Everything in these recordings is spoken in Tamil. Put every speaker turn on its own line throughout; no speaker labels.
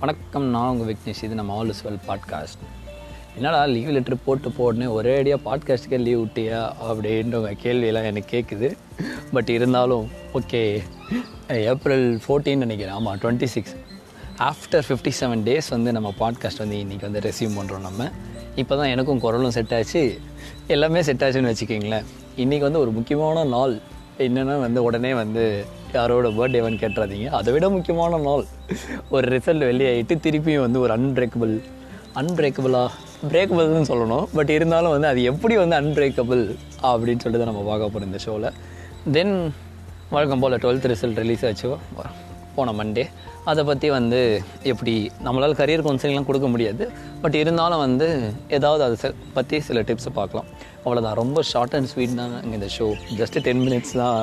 வணக்கம் நான் உங்கள் விக்னேஷ். இது நம்ம ஆல் இஸ் வெல் பாட்காஸ்ட் என்னடா லீவ் லெட்ரு போட்டு போடனே ஒரே அடியாக பாட்காஸ்ட்டுக்கே லீவ் விட்டியா அப்படின்றவங்க கேள்வியெல்லாம் எனக்கு கேட்குது பட் இருந்தாலும் ஓகே ஏப்ரல் ஃபோர்டீன் நினைக்கிறேன். ஆமாம் twenty six after fifty seven days வந்து நம்ம பாட்காஸ்ட் வந்து இன்றைக்கி வந்து ரெசியூம் பண்ணுறோம் நம்ம. இப்போ தான் எனக்கும் குரலும் செட் ஆச்சு. எல்லாமே செட் ஆச்சுன்னு வச்சுக்கிங்களேன். இன்றைக்கி வந்து ஒரு முக்கியமான நாள். என்னென்னா வந்து உடனே வந்து யாரோட பர்த்டேவன் கேட்டுறாதீங்க. அதை விட முக்கியமான நாள் ஒரு ரிசல்ட் வெளியாகிட்டு திருப்பியும் வந்து ஒரு அன்பிரேக்கபிள் அன்பிரேக்கபிளாக பிரேக்கபிள்னு சொல்லணும். பட் இருந்தாலும் வந்து அது எப்படி வந்து அன்பிரேக்கபிள் அப்படின்னு சொல்லிட்டு தான் நம்ம பார்க்க போகிறோம் இந்த ஷோவில் தென் வழக்கம் போல் டுவெல்த் ரிசல்ட் ரிலீஸ் ஆச்சு. போன மண்டே அதை பற்றி வந்து எப்படி நம்மளால் கரியர் கவுன்சிலிங்லாம் கொடுக்க முடியாது. பட் இருந்தாலும் வந்து ஏதாவது அதை பற்றி சில டிப்ஸை பார்க்கலாம். அவ்வளோதான் ரொம்ப ஷார்ட் அண்ட் ஸ்வீட் தான் இங்கே இந்த ஷோ ஜஸ்ட்டு டென் மினிட்ஸ் தான்.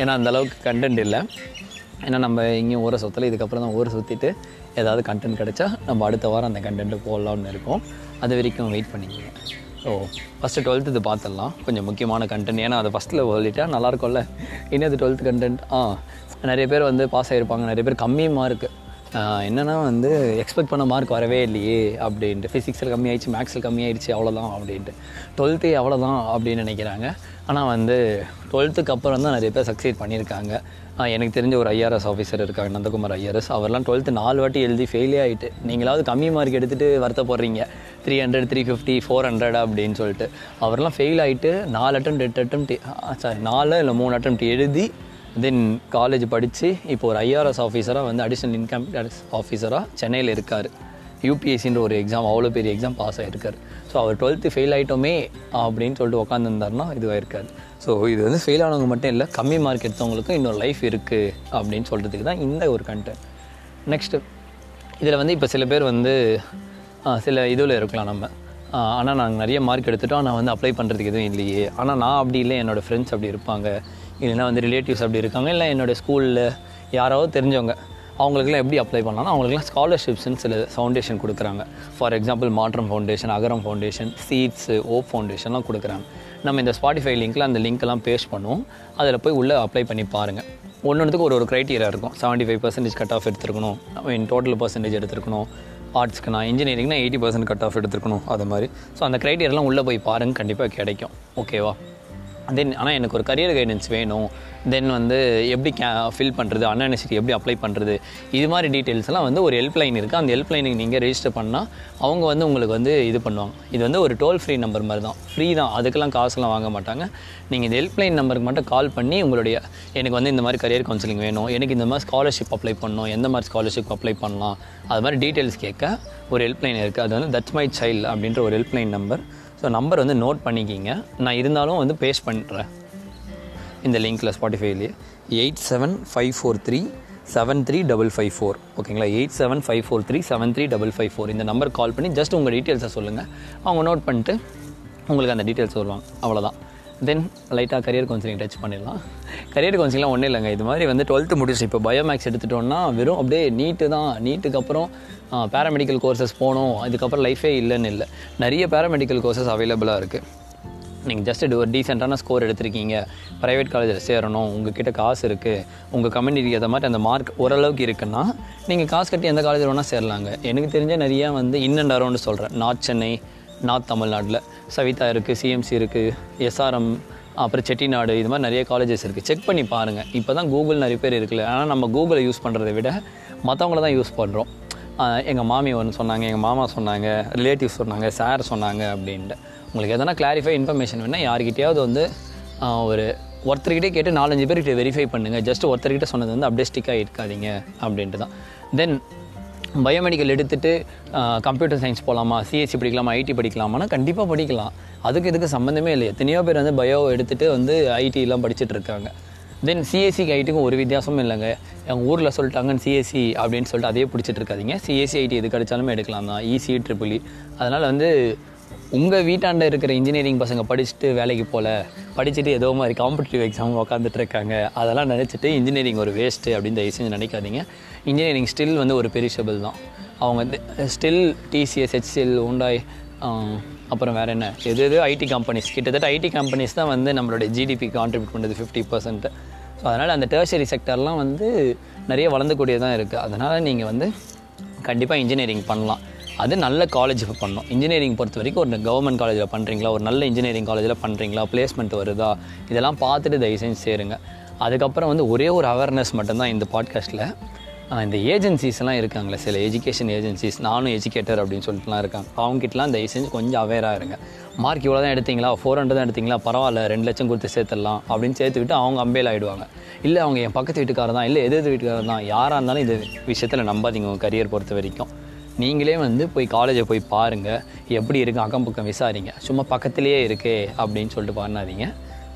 ஏன்னா அந்த அளவுக்கு கண்டென்ட் இல்லை. ஏன்னா நம்ம இங்கேயும் ஊரை சுற்றல இதுக்கப்புறம் தான் ஊரை சுற்றிட்டு ஏதாவது கண்டென்ட் கிடைச்சா நம்ம அடுத்த வாரம் அந்த கண்டென்ட்டு போடலாம்னு இருக்கோம். அது வரைக்கும் வெயிட் பண்ணிக்கோங்க. ஸோ ஃபஸ்ட்டு டுவெல்த்து இது பார்த்துடலாம் கொஞ்சம் முக்கியமான கண்டென்ட் ஏன்னா அதை ஃபஸ்ட்டில் சொல்லிட்டா நல்லாயிருக்கும்ல இன்னது டுவெல்த் கண்டென்ட் ஆ நிறைய பேர் வந்து பாஸ் ஆகிருப்பாங்க நிறைய பேர் கம்மி மார்க்கு என்னென்னா வந்து எக்ஸ்பெக்ட் பண்ண மார்க் வரவே இல்லையே அப்படின்ட்டு. ஃபிசிக்ஸில் கம்மியாயிடுச்சு மேக்ஸில் கம்மியாயிடுச்சு அவ்வளோதான் அப்படின்ட்டு. டுவெல்த்து அவ்வளோதான் அப்படின்னு நினைக்கிறாங்க. ஆனால் வந்து டுவெல்த்துக்கு அப்புறம் தான் நிறைய பேர் சக்சீட் பண்ணியிருக்காங்க. எனக்கு தெரிஞ்ச ஒரு ஐஆர்எஸ் ஆஃபீஸர் இருக்காங்க நந்தகுமார் ஐஆர்எஸ் அவர்லாம் டுவெல்த்து நாலு வாட்டி எழுதி ஃபெயிலே ஆகிட்டு நீங்களாவது கம்மி மார்க் எடுத்துகிட்டு வருத்தப்படுறீங்க. Three hundred three fifty four hundred அப்படின்னு சொல்லிட்டு. அவர்லாம் ஃபெயில் ஆகிட்டு நாலு அட்டம் எட்டு அட்டம் சாரி நாலு இல்லை மூணு அட்டம் எழுதி தென் காலேஜ் படித்து இப்போ ஒரு ஐஆர்எஸ் ஆஃபீஸராக வந்து அடிஷ்னல் இன்கம் டேக்ஸ் ஆஃபீஸராக சென்னையில் இருக்கார். யூபிஎஸ்சின்ற ஒரு எக்ஸாம் அவ்வளோ பெரிய எக்ஸாம் பாஸ் ஆகிருக்கார் ஸோ அவர் டுவெல்த்து ஃபெயில் ஆகிட்டோமே அப்படின்னு சொல்லிட்டு உட்காந்துருந்தாருன்னா இதுவாக இருக்காது ஸோ இது வந்து ஃபெயில் ஆனவங்க மட்டும் இல்லை கம்மி மார்க் எடுத்தவங்களுக்கும் இன்னொரு லைஃப் இருக்குது அப்படின்னு சொல்கிறதுக்கு தான் இந்த ஒரு கண்டென்ட் நெக்ஸ்ட்டு இதில் வந்து இப்போ சில பேர் வந்து சில இதில் இருக்கலாம் நம்ம. ஆனால் நாங்கள் நிறைய மார்க் எடுத்துட்டோம் ஆனால் வந்து அப்ளை பண்ணுறதுக்கு எதுவும் இல்லையே. ஆனால் நான் அப்படி இல்லை என்னோடய ஃப்ரெண்ட்ஸ் அப்படி இருப்பாங்க. இல்லைன்னா வந்து ரிலேட்டிவ்ஸ் அப்படி இருக்காங்க இல்லை என்னோடய ஸ்கூலில் யாராவது தெரிஞ்சவங்க அவங்களுக்குலாம் எப்படி அப்ளை பண்ணலாம் அவங்களுக்குலாம் ஸ்காலர்ஷிப்ஸ்னு சில ஃபவுண்டேஷன் கொடுக்குறாங்க. For example Maatram foundation Agaram foundation seeds ஓப் ஃபவுண்டேஷன்லாம் கொடுக்குறாங்க. நம்ம இந்த ஸ்பாட்டிஃபை லிங்க்கில் அந்த லிங்க்கெல்லாம் பேஸ்ட் பண்ணுவோம். அதில் போய் உள்ளே அப்ளை பண்ணி பாருங்கள் ஒன்றுத்துக்கு ஒரு ஒரு க்ரைட்டீரியா இருக்கும். Seventy five percentage cut off எடுத்துருக்கணும் mean total percentage எடுத்துருக்கணும். ஆர்ட்ஸ்க்கு நான் இன்ஜினியரிங்னா எயிட்டி பர்சன்ட் கட் ஆஃப் எடுத்துருக்கணும். அது மாதிரி. ஸோ அந்த க்ரைட்டீரியாலாம் உள்ளே போய் பாருங்க. கண்டிப்பாக கிடைக்கும். ஓகேவா தென் ஆனால் எனக்கு ஒரு கரியர் கைடன்ஸ் வேணும். தென் வந்து எப்படி கே ஃபில் பண்ணுறது அன்என்எஸ்டி எப்படி அப்ளை பண்ணுறது இது மாதிரி டீட்டெயில்ஸ்லாம் வந்து ஒரு ஹெல்ப் லைன் இருக்குது அந்த ஹெல்ப் லைனுக்கு நீங்கள் ரெஜிஸ்டர் பண்ணால் அவங்க வந்து உங்களுக்கு வந்து இது பண்ணுவாங்க. இது வந்து ஒரு டோல் ஃப்ரீ நம்பர் மாதிரி தான். ஃப்ரீ தான். அதுக்கெல்லாம் காசுலாம் வாங்க மாட்டாங்க. நீங்கள் இந்த ஹெல்ப் லைன் நம்பருக்கு மட்டும் கால் பண்ணி உங்களுடைய எனக்கு வந்து இந்த மாதிரி கரியர் கவுன்சிலிங் வேணும். எனக்கு இந்த மாதிரி ஸ்காலர்ஷிப் அப்ளை பண்ணணும். எந்த மாதிரி ஸ்காலர்ஷிப் அப்ளை பண்ணலாம். அது மாதிரி டீட்டெயில்ஸ் கேட்க ஒரு ஹெல்ப்லைன் இருக்குது அது வந்து தட்ஸ் மை சைல்டு அப்படின்ற ஒரு ஹெல்ப்லைன் நம்பர் ஸோ நம்பர் வந்து நோட் பண்ணிக்கிங்க. நான் இருந்தாலும் வந்து பேஸ்ட் பண்ணுறேன் இந்த லிங்க்கில் ஸ்பாட்டிஃபைலேயே eight seven five four three seven three double five four ஓகேங்களா eight seven five four three seven three double five four இந்த நம்பர் கால் பண்ணி ஜஸ்ட் உங்கள் டீட்டெயில்ஸை சொல்லுங்கள் அவங்க நோட் பண்ணிட்டு உங்களுக்கு அந்த டீட்டெயில்ஸ் வருவாங்க. அவ்வளோதான் தென் லைட்டாக கரியர் கவுன்சிலிங் டச் பண்ணிடலாம். கரியர் கவுன்சிலிங்லாம் ஒன்றும் இல்லைங்க. இது மாதிரி வந்து டுவெல்த்து முடிச்சு இப்போ பயோமேக்ஸ் எடுத்துட்டோம்னா வெறும் அப்படியே நீட்டு தான். நீட்டுக்கு அப்புறம் பேராமெடிக்கல் கோர்சஸ் போகணும் அதுக்கப்புறம் லைஃபே இல்லைன்னு இல்லை. நிறைய பேராமெடிக்கல் கோர்சஸ் அவைலபிளாக இருக்குது நீங்கள் ஜஸ்ட் ஒரு டீசெண்டான ஸ்கோர் எடுத்திருக்கீங்க. ப்ரைவேட் காலேஜில் சேரணும். உங்ககிட்ட காசு இருக்குது உங்கள் கம்யூனிட்டிக்கு ஏற்ற மாதிரி அந்த மார்க் ஓரளவுக்கு இருக்குன்னா நீங்கள் காசு கட்டி எந்த காலேஜில் வேணால் சேரலாங்க. எனக்கு தெரிஞ்ச நிறையா வந்து இன் அண்ட் அரௌண்டு சொல்கிறேன் நார்த் சென்னை நார்த் தமிழ்நாட்டில். சவிதா இருக்குது சிஎம்சி இருக்குது எஸ்ஆர்எம் அப்புறம் செட்டிநாடு இது மாதிரி நிறைய காலேஜஸ் இருக்குது செக் பண்ணி பாருங்கள் இப்போ தான் கூகுள் நிறைய பேர் இருக்குல்ல. ஆனால் நம்ம கூகுளை யூஸ் பண்ணுறதை விட மற்றவங்கள தான் யூஸ் பண்ணுறோம் எங்கள் மாமி ஒன்று சொன்னாங்க எங்கள் மாமா சொன்னாங்க ரிலேட்டிவ் சொன்னாங்க சார் சொன்னாங்க அப்படின்ட்டு. உங்களுக்கு எதனா கிளாரிஃபை இன்ஃபர்மேஷன் வேணால் யார்கிட்டையாவது வந்து ஒரு ஒருத்தர்கிட்டே கேட்டு நாலஞ்சு பேர்கிட்ட வெரிஃபை பண்ணுங்கள் ஜஸ்ட் ஒருத்தர்கிட்ட சொன்னது வந்து அப்படியே ஸ்டிக்காக இருக்காதீங்க அப்படின்ட்டு தான் தென் பயோமெடிக்கல் எடுத்துட்டு கம்ப்யூட்டர் சயின்ஸ் போகலாமா சிஎஸ்சி படிக்கலாமா ஐடி படிக்கலாமான்னா கண்டிப்பாக படிக்கலாம். அதுக்கு இதுக்கு சம்மந்தமே இல்லை. எத்தனையோ பேர் வந்து பயோ எடுத்துகிட்டு வந்து ஐடிலாம் படிச்சுட்டு இருக்காங்க. தென் சிஎஸ்சிக்கு ஐடிக்கும் ஒரு வித்தியாசமும் இல்லைங்க. எங்கள் ஊரில் சொல்லிட்டாங்கன்னு சிஎஸ்சி அப்படின்னு சொல்லிட்டு அதே பிடிச்சிட்டு இருக்காதிங்க. சிஎஸ்சி ஐடி எது கிடைச்சாலுமே எடுக்கலாம் தான். இசி ட்ரிபிள் அதனால் வந்து உங்கள் வீட்டாண்ட இருக்கிற இன்ஜினியரிங் பசங்க படிச்சுட்டு வேலைக்கு போகல படிச்சுட்டு ஏதோ மாதிரி காம்படிட்டிவ் எக்ஸாம் உட்காந்துட்டு இருக்காங்க. அதெல்லாம் நினச்சிட்டு இன்ஜினியரிங் ஒரு வேஸ்ட்டு அப்படின்னு தயவு செஞ்சு நினைக்காதீங்க. இன்ஜினியரிங் ஸ்டில் வந்து ஒரு பெரிஷபிள் தான். அவங்க ஸ்டில் டிசிஎஸ் ஹெச்சிஎல் உண்டாய் அப்புறம் வேறு என்ன? எது எது ஐடி கம்பெனிஸ் கிட்டத்தட்ட ஐடி கம்பெனிஸ் தான் வந்து நம்மளுடைய ஜிடிபி கான்ட்ரிபியூட் பண்ணுறது ஃபிஃப்டி பர்சன்ட் ஸோ அதனால் அந்த டெர்ஷரி செக்டர்லாம் வந்து நிறைய வளர்ந்துக்கூடியதான் இருக்குது அதனால் நீங்கள் வந்து கண்டிப்பாக இன்ஜினியரிங் பண்ணலாம். அது நல்ல காலேஜ் பண்ணணும். இன்ஜினியரிங் பொறுத்த வரைக்கும் ஒரு கவர்மெண்ட் காலேஜில் பண்ணுறீங்களா ஒரு நல்ல இன்ஜினியரிங் காலேஜில் பண்ணுறீங்களா பிளேஸ்மெண்ட் வருதா? இதெல்லாம் பார்த்துட்டு தயவு செஞ்சு சேருங்க. அதுக்கப்புறம் வந்து ஒரே ஒரு அவேர்னஸ் மட்டும்தான் இந்த பாட்காஸ்ட்டில் இந்த ஏஜென்சிஸ்லாம் இருக்காங்களே சில எஜுகேஷன் ஏஜென்சிஸ் நானும் எஜுகேட்டர் அப்படின்னு சொல்லிட்டுலாம் இருக்காங்க. அவங்ககிட்டலாம் தயவு செஞ்சு கொஞ்சம் அவேராக இருங்க. மார்க் இவ்வளோ தான் எடுத்தீங்களா? ஃபோர் ஹண்ட்ரட் தான் எடுத்தீங்களா? பரவாயில்ல ரெண்டு லட்சம் கொடுத்து சேர்த்துடலாம் அப்படின்னு சேர்த்துக்கிட்டு அவங்க அம்பேல் ஆகிடுவாங்க இல்லை அவங்க என் பக்கத்து வீட்டுக்காரர் தான் இல்லை எதிர்த்து வீட்டுக்காரர் தான் யாராக இருந்தாலும் இந்த விஷயத்தில் நம்பாதீங்க உங்கள் கரியர் பொறுத்த வரைக்கும். நீங்களே வந்து போய் காலேஜை போய் பாருங்கள் எப்படி இருக்குது அக்கம் பக்கம் விசாரிங்க. சும்மா பக்கத்துலேயே இருக்கே அப்படின்னு சொல்லிட்டு பண்ணாதீங்க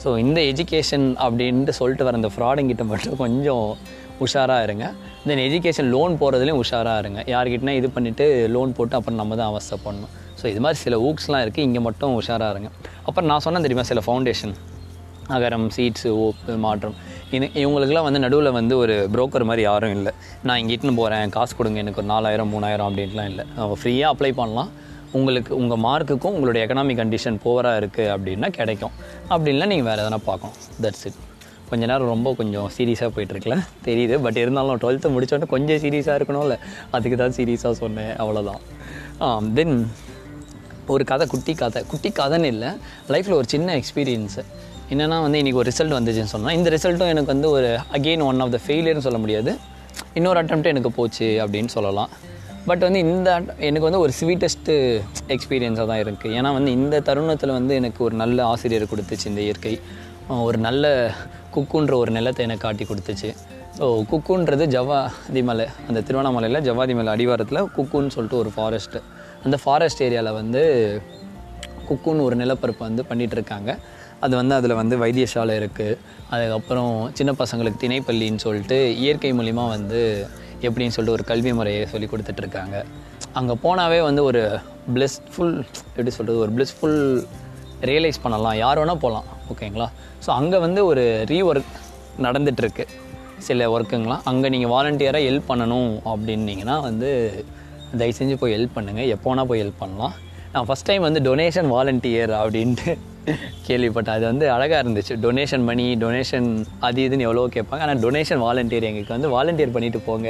ஸோ இந்த எஜுகேஷன் அப்படின்ட்டு சொல்லிட்டு வர அந்த ஃப்ராடுங்கிட்ட மட்டும் கொஞ்சம் உஷாராக இருங்க. தென் எஜுகேஷன் லோன் போகிறதுலேயும் உஷாராக இருங்க. யார்கிட்டனா இது பண்ணிவிட்டு லோன் போட்டு அப்புறம் நம்ம தான் அவஸ்தை பண்ணணும். ஸோ இது மாதிரி சில ஊக்ஸ்லாம் இருக்குது இங்கே மட்டும் உஷாராக இருங்க. அப்புறம் நான் சொன்னேன் தெரியுமா சில ஃபவுண்டேஷன் அகரம் சீட்ஸு ஓப்பு மாற்றம். இது இவங்களுக்குலாம் வந்து நடுவில் வந்து ஒரு புரோக்கர் மாதிரி யாரும் இல்லை. நான் இங்கே இட்டுன்னு போகிறேன் காசு கொடுங்க எனக்கு ஒரு நாலாயிரம் மூணாயிரம் அப்படின்ட்டுலாம் இல்லை. அவங்க ஃப்ரீயாக அப்ளை பண்ணலாம். உங்களுக்கு உங்கள் மார்க்குக்கும் உங்களுடைய எக்கனாமிக் கண்டிஷன் போவராக இருக்குது அப்படின்னா கிடைக்கும். அப்படின்லாம் நீங்கள் வேறு எதனா பார்க்கணும் தட்ஸ் இட் கொஞ்ச நேரம் ரொம்ப கொஞ்சம் சீரியஸாக போயிட்டுருக்கல. தெரியுது. பட் இருந்தாலும் டுவெல்த்து முடித்தோடனே கொஞ்சம் சீரியஸாக இருக்கணும்ல. அதுக்கு தான் சீரியஸாக சொன்னேன். அவ்வளோதான் தென் ஒரு கதை குட்டி கதை. குட்டி கதைன்னு இல்லை. லைஃப்பில் ஒரு சின்ன எக்ஸ்பீரியன்ஸு என்னென்னா வந்து இன்றைக்கி ஒரு ரிசல்ட் வந்துச்சுன்னு சொன்னால் இந்த ரிசல்ட்டும் எனக்கு வந்து ஒரு அகெயின் ஒன் ஆஃப் த ஃபெயிலியர்னு சொல்ல முடியாது. இன்னொரு அட்டம்ப்ட் எனக்கு போச்சு அப்படின்னு சொல்லலாம். பட் வந்து இந்த எனக்கு வந்து ஒரு ஸ்வீட்டஸ்ட்டு எக்ஸ்பீரியன்ஸாக தான் இருக்குது ஏன்னா வந்து இந்த தருணத்தில் வந்து எனக்கு ஒரு நல்ல ஆசிரியர் கொடுத்துச்சு இந்த இயற்கை. ஒரு நல்ல குக்குன்ற ஒரு நிலத்தை எனக்கு காட்டி கொடுத்துச்சு. ஸோ குக்குன்றது ஜவ்வாதி மலை அந்த திருவண்ணாமலையில் ஜவ்வாதி மலை அடிவாரத்தில் குக்குன்னு சொல்லிட்டு ஒரு ஃபாரஸ்ட்டு அந்த ஃபாரஸ்ட் ஏரியாவில் வந்து குக்குன்னு ஒரு நிலப்பரப்பு வந்து பண்ணிகிட்ருக்காங்க இருக்காங்க. அது வந்து அதில் வந்து வைத்தியசாலை இருக்குது அதுக்கப்புறம் சின்ன பசங்களுக்கு திணைப்பள்ளின்னு சொல்லிட்டு இயற்கை மூலிமா வந்து எப்படின்னு சொல்லிட்டு ஒரு கல்வி முறையை சொல்லி கொடுத்துட்ருக்காங்க அங்கே போனாவே வந்து ஒரு பிளஸ்ஃபுல் எப்படி சொல்கிறது ஒரு பிளஸ்ஃபுல் ரியலைஸ் பண்ணலாம். யார் வேணால் போகலாம் ஓகேங்களா ஸோ அங்கே வந்து ஒரு ரீஒர்க் நடந்துகிட்ருக்கு சில ஒர்க்குங்களாம் அங்கே நீங்கள் வாலண்டியராக ஹெல்ப் பண்ணணும் அப்படின்னீங்கன்னா வந்து தயவு செஞ்சு போய் ஹெல்ப் பண்ணுங்கள் எப்போ வேணால் போய் ஹெல்ப் பண்ணலாம். நான் ஃபஸ்ட் டைம் வந்து டொனேஷன் வாலண்டியர் அப்படின்ட்டு கேள்விப்பட்டேன். அது வந்து அழகாக இருந்துச்சு. டொனேஷன் மணி டொனேஷன் அது இதுன்னு எவ்வளோ கேட்பாங்க. ஆனால் டொனேஷன் வாலண்டியர் எங்களுக்கு வந்து வாலண்டியர் பண்ணிட்டு போங்க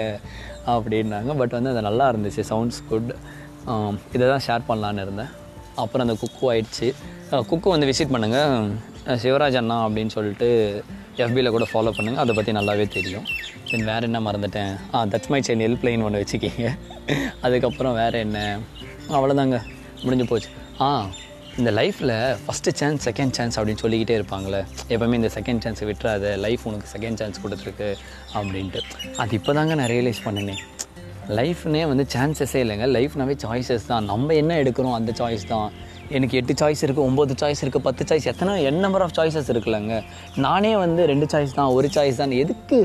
அப்படின்னாங்க. பட் வந்து அது நல்லா இருந்துச்சு. சவுண்ட்ஸ் குட் இதை தான் ஷேர் பண்ணலான்னு இருந்தேன். அப்புறம் அந்த குக்கு ஆயிடுச்சு. குக்கு வந்து விசிட் பண்ணுங்கள் சிவராஜ் அண்ணா அப்படின்னு சொல்லிட்டு எஃபியில் கூட ஃபாலோ பண்ணுங்கள் அதை பற்றி நல்லாவே தெரியும். தென் வேறு என்ன மறந்துட்டேன்? Ah that's my chain helpline ஒன்று வச்சுக்கிங்க. அதுக்கப்புறம் வேறு என்ன? அவ்வளோதாங்க முடிஞ்சு போச்சு. ஆ இந்த லைஃப்பில் ஃபஸ்ட்டு சான்ஸ் செகண்ட் சான்ஸ் அப்படின்னு சொல்லிக்கிட்டே இருப்பாங்களே. எப்போவுமே இந்த செகண்ட் சான்ஸை விட்டுறாத லைஃப் உனக்கு செகண்ட் சான்ஸ் கொடுத்துருக்கு அப்படின்ட்டு. அது இப்போ தாங்க நான் ரியலைஸ் பண்ணினேன். லைஃப்னே வந்து சான்சஸே இல்லைங்க. லைஃப்னாவே சாய்ஸஸ் தான். நம்ம என்ன எடுக்கிறோம் அந்த சாய்ஸ் தான். எனக்கு எட்டு சாய்ஸ் இருக்குது ஒம்பது சாய்ஸ் இருக்குது பத்து சாய்ஸ் எத்தனை என் நம்பர் ஆஃப் சாய்ஸஸ் இருக்குல்லங்க. நானே வந்து ரெண்டு சாய்ஸ் தான் ஒரு சாய்ஸ் தான். எதுக்கு?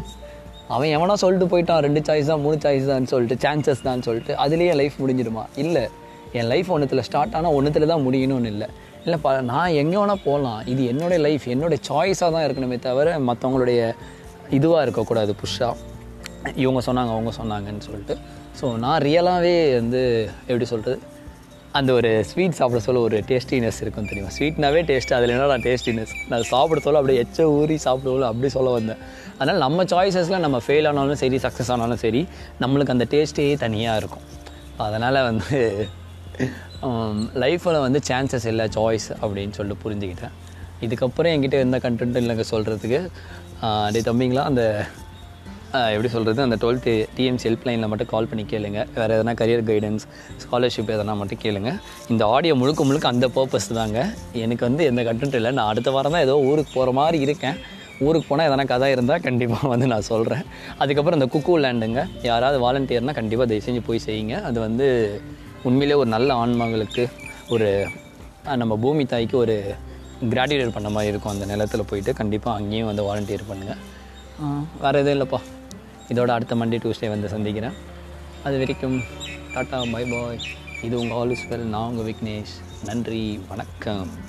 அவன் எவனா சொல்லிட்டு போயிட்டான் ரெண்டு சாய்ஸ் தான் மூணு சாய்ஸ் தான் சொல்லிட்டு சான்சஸ் தான் சொல்லிட்டு அதுலேயே லைஃப் முடிஞ்சிடுமா? இல்லை. என் லைஃப் ஒன்றுத்தில் ஸ்டார்ட் ஆனால் ஒன்றுத்தில் தான் முடியணும்னு இல்லை. இல்லை ப நான் எங்கே வேணால் போகலாம் இது என்னுடைய லைஃப் என்னுடைய சாய்ஸாக தான் இருக்கணுமே தவிர மற்றவங்களுடைய இதுவாக இருக்கக்கூடாது புஷ்ஷாக இவங்க சொன்னாங்க அவங்க சொன்னாங்கன்னு சொல்லிட்டு. ஸோ நான் ரியலாகவே வந்து எப்படி சொல்கிறது அந்த ஒரு ஸ்வீட் சாப்பிட சொல்ல ஒரு டேஸ்டினஸ் இருக்கும் தெரியுமா? ஸ்வீட்னாவே டேஸ்ட் அதில் என்னடா டேஸ்டினஸ் நான் சாப்பிட சொல்ல அப்படியே எச்ச ஊறி சாப்பிடுவோம் அப்படி சொல்ல வந்தேன். அதனால் நம்ம சாய்ஸஸில் நம்ம ஃபெயில் ஆனாலும் சரி சக்ஸஸ் ஆனாலும் சரி நம்மளுக்கு அந்த டேஸ்ட்டே தனியாக இருக்கும். அதனால் வந்து um, லைஃப்பில் வந்து சான்சஸ் இல்லை சாய்ஸ் அப்படின்னு சொல்லிட்டு புரிஞ்சுக்கிட்டேன். இதுக்கப்புறம் என்கிட்ட எந்த கண்டென்ட்டும் இல்லைங்க சொல்கிறதுக்கு டே தம்பிங்களா அந்த எப்படி சொல்கிறது அந்த டுவெல்த்து டிஎம்சி ஹெல்ப்லைனில் மட்டும் கால் பண்ணி கேளுங்க. வேறு எதனா கரியர் கைடன்ஸ் ஸ்காலர்ஷிப் எதனா மட்டும் கேளுங்க. இந்த ஆடியோ முழுக்க முழுக்க அந்த பர்பஸ் தாங்க. எனக்கு வந்து எந்த கண்டென்ட் இல்லை. நான் அடுத்த வாரம் தான் ஏதோ ஊருக்கு போகிற மாதிரி இருக்கேன். ஊருக்கு போனால் எதனா கதை இருந்தால் கண்டிப்பாக வந்து நான் சொல்கிறேன் அதுக்கப்புறம் இந்த குக்கு லேண்டுங்க யாராவது வாலண்டியர்னால் கண்டிப்பாக தயவு செஞ்சு போய் செய்யுங்க. அது வந்து உண்மையிலே ஒரு நல்ல ஆன்மாங்களுக்கு ஒரு நம்ம பூமி தாய்க்கு ஒரு கிராட்டிடியூட் பண்ண மாதிரி இருக்கும். அந்த நிலத்தில் போயிட்டு கண்டிப்பாக அங்கேயும் வந்து வாலண்டியர் பண்ணுங்கள் வேறு எதுவும் இல்லைப்பா. இதோட அடுத்த மண்டே டியூஸ்டே வந்து சந்திக்கிறேன். அது வரைக்கும் டாட்டா பை பாய். இது உங்கள் ஆல் இஸ் வெல் நான் உங்கள் விக்னேஷ். நன்றி வணக்கம்.